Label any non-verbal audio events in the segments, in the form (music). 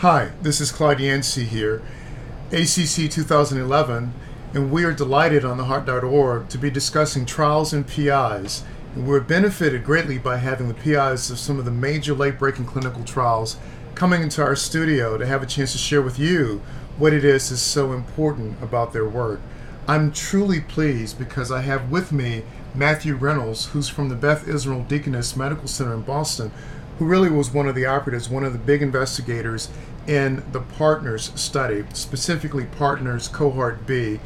Hi, this is Clyde Yancey here, ACC 2011, and we are delighted on theheart.org to be discussing trials and PIs. And we're benefited greatly by having the PIs of some of the major late breaking clinical trials coming into our studio to have a chance to share with you what it is is so important about their work. I'm truly pleased because I have with me Matthew Reynolds, who's from the Beth Israel Deaconess Medical Center in Boston, who really was one of the operatives, one of the big investigators in the Partners study, specifically Partners Cohort B.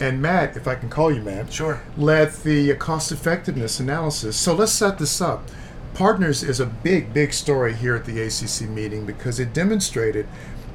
And Matt, if I can call you Matt, Sure. led the cost effectiveness analysis. So let's set this up. Partners is a big, big story here at the ACC meeting because it demonstrated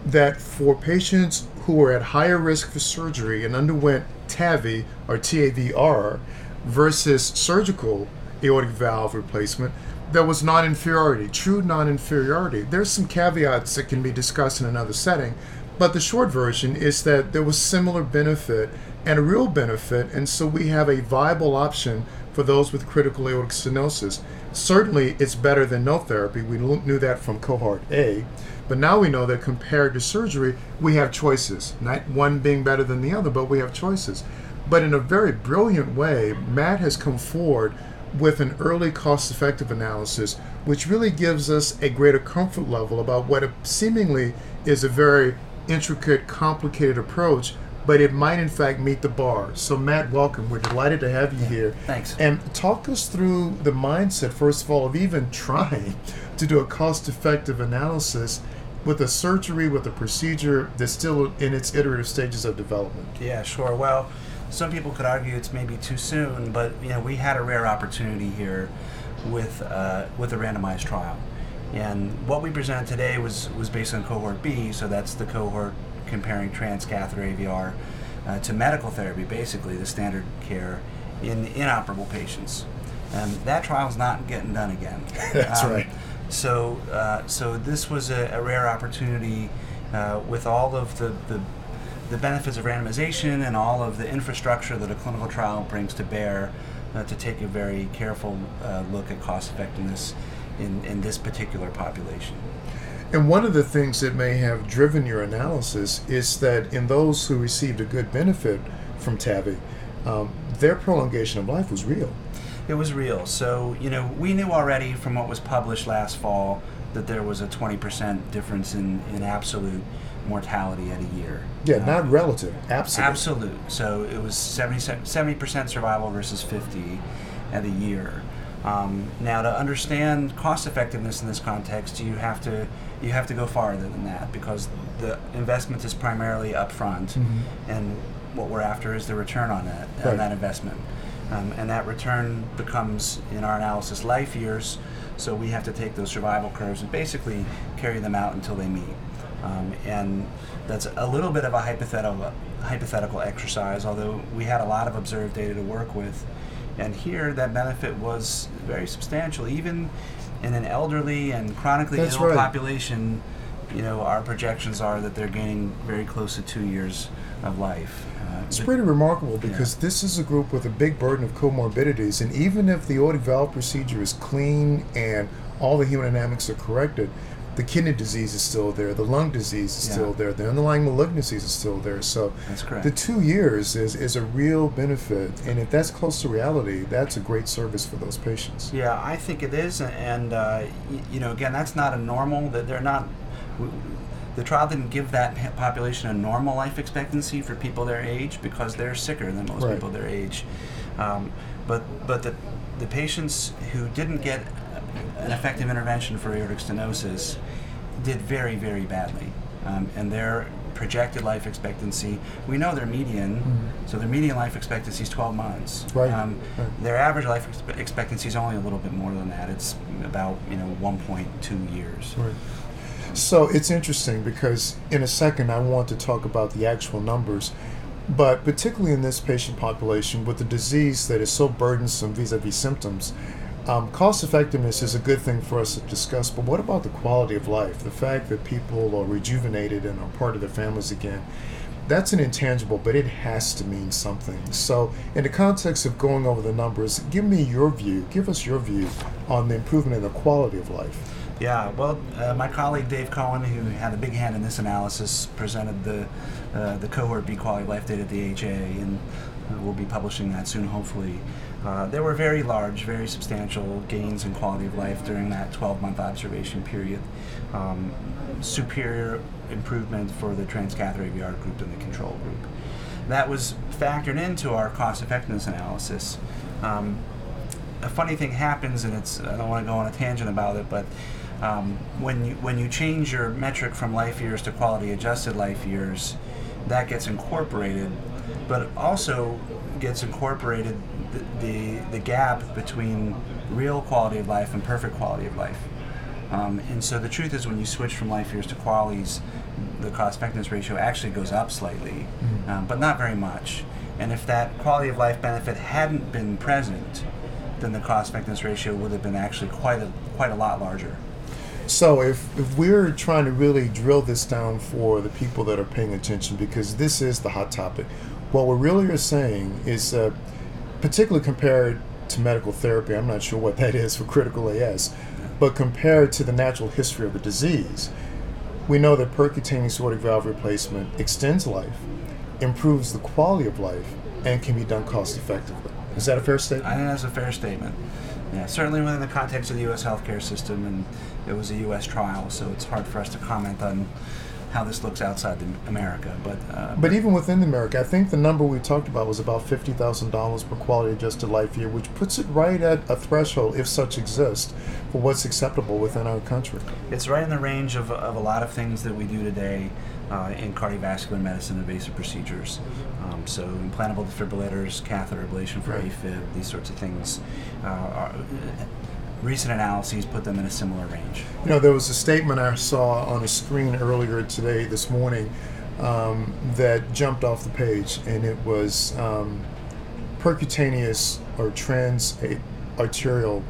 that for patients who were at higher risk for surgery and underwent TAVI or TAVR versus surgical aortic valve replacement, there was non inferiority, true non inferiority. There's some caveats that can be discussed in another setting, but the short version is that there was similar benefit and a real benefit, and so we have a viable option for those with critical aortic stenosis. Certainly, it's better than no therapy. We knew that from cohort A, but now we know that compared to surgery, we have choices. Not one being better than the other, but we have choices. But in a very brilliant way, Matt has come forward with an early cost effective analysis, which really gives us a greater comfort level about what seemingly is a very intricate, complicated approach, but it might in fact meet the bar. So, Matt, welcome. We're delighted to have you here. Thanks. And talk us through the mindset, first of all, of even (laughs) trying to do a cost effective analysis with a surgery, with a procedure that's still in its iterative stages of development. Yeah, sure. Well, some people could argue it's maybe too soon, but you know we had a rare opportunity here with uh, with a randomized trial, and what we presented today was was based on cohort B, so that's the cohort comparing transcatheter AVR uh, to medical therapy, basically the standard care in inoperable patients. And that trial's not getting done again. (laughs) That's um, right. So, uh, so this was a, a rare opportunity uh, with all of the, the the benefits of randomization and all of the infrastructure that a clinical trial brings to bear uh, to take a very careful uh, look at cost effectiveness in, in this particular population. And one of the things that may have driven your analysis is that in those who received a good benefit from TAVI, um, their prolongation of life was real. It was real. So, you know, we knew already from what was published last fall that there was a 20% difference in, in absolute mortality at a year. Yeah, uh, not relative, absolute. Absolute. So it was 70 percent survival versus 50 at a year. Um, now, to understand cost effectiveness in this context, you have to you have to go farther than that because the investment is primarily upfront, mm-hmm. and what we're after is the return on that right. on that investment, um, and that return becomes in our analysis life years. So we have to take those survival curves and basically carry them out until they meet. Um, and that's a little bit of a hypothetical hypothetical exercise, although we had a lot of observed data to work with. And here, that benefit was very substantial, even in an elderly and chronically that's ill right. population. You know, our projections are that they're gaining very close to two years of life. It's pretty remarkable because yeah. this is a group with a big burden of comorbidities, and even if the aortic valve procedure is clean and all the hemodynamics are corrected, the kidney disease is still there, the lung disease is yeah. still there, the underlying malignancies is still there. So. The two years is, is a real benefit, and if that's close to reality, that's a great service for those patients. Yeah, I think it is, and uh, you know, again, that's not a normal. That they're not. The trial didn't give that population a normal life expectancy for people their age because they're sicker than most right. people their age. Um, but but the the patients who didn't get an effective intervention for aortic stenosis did very, very badly. Um, and their projected life expectancy, we know their median, mm-hmm. so their median life expectancy is 12 months. Right. Um, right. Their average life expectancy is only a little bit more than that. It's about, you know, 1.2 years. Right. So it's interesting because in a second I want to talk about the actual numbers, but particularly in this patient population with a disease that is so burdensome vis a vis symptoms, um, cost effectiveness is a good thing for us to discuss, but what about the quality of life? The fact that people are rejuvenated and are part of their families again. That's an intangible, but it has to mean something. So, in the context of going over the numbers, give me your view, give us your view on the improvement in the quality of life. Yeah, well, uh, my colleague Dave Cohen, who had a big hand in this analysis, presented the uh, the cohort B quality life data at the AHA, and uh, we'll be publishing that soon, hopefully. Uh, there were very large, very substantial gains in quality of life during that 12-month observation period. Um, superior improvement for the transcatheter AVR group than the control group. That was factored into our cost effectiveness analysis. Um, a funny thing happens, and it's I don't want to go on a tangent about it, but um, when you when you change your metric from life years to quality adjusted life years, that gets incorporated, but also gets incorporated the, the, the gap between real quality of life and perfect quality of life. Um, and so the truth is, when you switch from life years to QALYs, the cost effectiveness ratio actually goes up slightly, mm-hmm. um, but not very much. And if that quality of life benefit hadn't been present, then the cost effectiveness ratio would have been actually quite a quite a lot larger. So if, if we're trying to really drill this down for the people that are paying attention, because this is the hot topic, what we really are saying is, uh, particularly compared to medical therapy, I'm not sure what that is for critical AS, but compared to the natural history of the disease, we know that percutaneous aortic valve replacement extends life, improves the quality of life, and can be done cost effectively. Is that a fair statement? I think that's a fair statement. Yeah, certainly within the context of the U.S. healthcare system, and it was a U.S. trial, so it's hard for us to comment on how this looks outside of America. But uh, but even within America, I think the number we talked about was about fifty thousand dollars per quality adjusted life year, which puts it right at a threshold, if such exists, for what's acceptable within our country. It's right in the range of, of a lot of things that we do today uh, in cardiovascular medicine invasive procedures. Um, so implantable defibrillators, catheter ablation for right. AFib, these sorts of things. Uh, are, recent analyses put them in a similar range. You know, there was a statement I saw on a screen earlier today, this morning, um, that jumped off the page, and it was um, percutaneous or trans arterial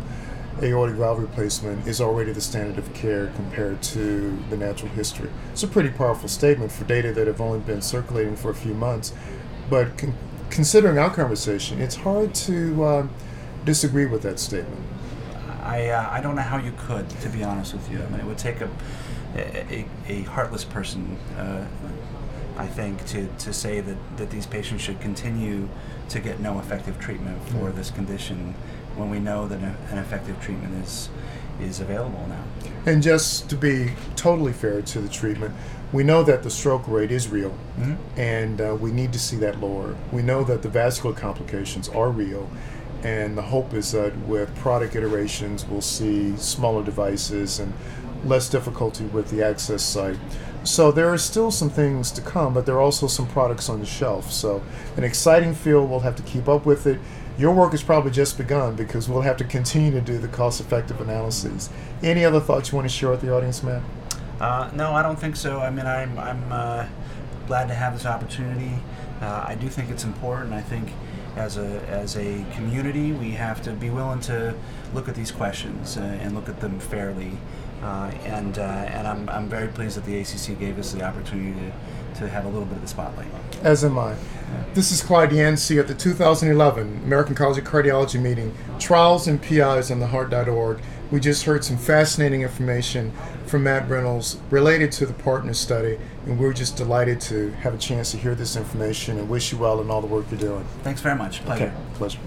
aortic valve replacement is already the standard of care compared to the natural history. It's a pretty powerful statement for data that have only been circulating for a few months, but con- considering our conversation, it's hard to uh, disagree with that statement. I, uh, I don't know how you could, to be honest with you. I mean, it would take a, a, a heartless person, uh, I think, to, to say that, that these patients should continue to get no effective treatment for mm. this condition when we know that an effective treatment is is available now. And just to be totally fair to the treatment, we know that the stroke rate is real, mm-hmm. and uh, we need to see that lower. We know that the vascular complications are real, and the hope is that with product iterations, we'll see smaller devices and less difficulty with the access site. So there are still some things to come, but there are also some products on the shelf. So an exciting field. We'll have to keep up with it your work has probably just begun because we'll have to continue to do the cost effective analyses. Any other thoughts you want to share with the audience, Matt? Uh, no, I don't think so. I mean, I'm, I'm uh, glad to have this opportunity. Uh, I do think it's important. I think as a, as a community, we have to be willing to look at these questions uh, and look at them fairly. Uh, and uh, and I'm, I'm very pleased that the ACC gave us the opportunity to, to have a little bit of the spotlight. As am I. This is Clyde Yancey at the 2011 American College of Cardiology meeting, Trials and PIs on the Heart.org. We just heard some fascinating information from Matt Reynolds related to the partner study, and we're just delighted to have a chance to hear this information and wish you well in all the work you're doing. Thanks very much. Pleasure. Okay. Pleasure.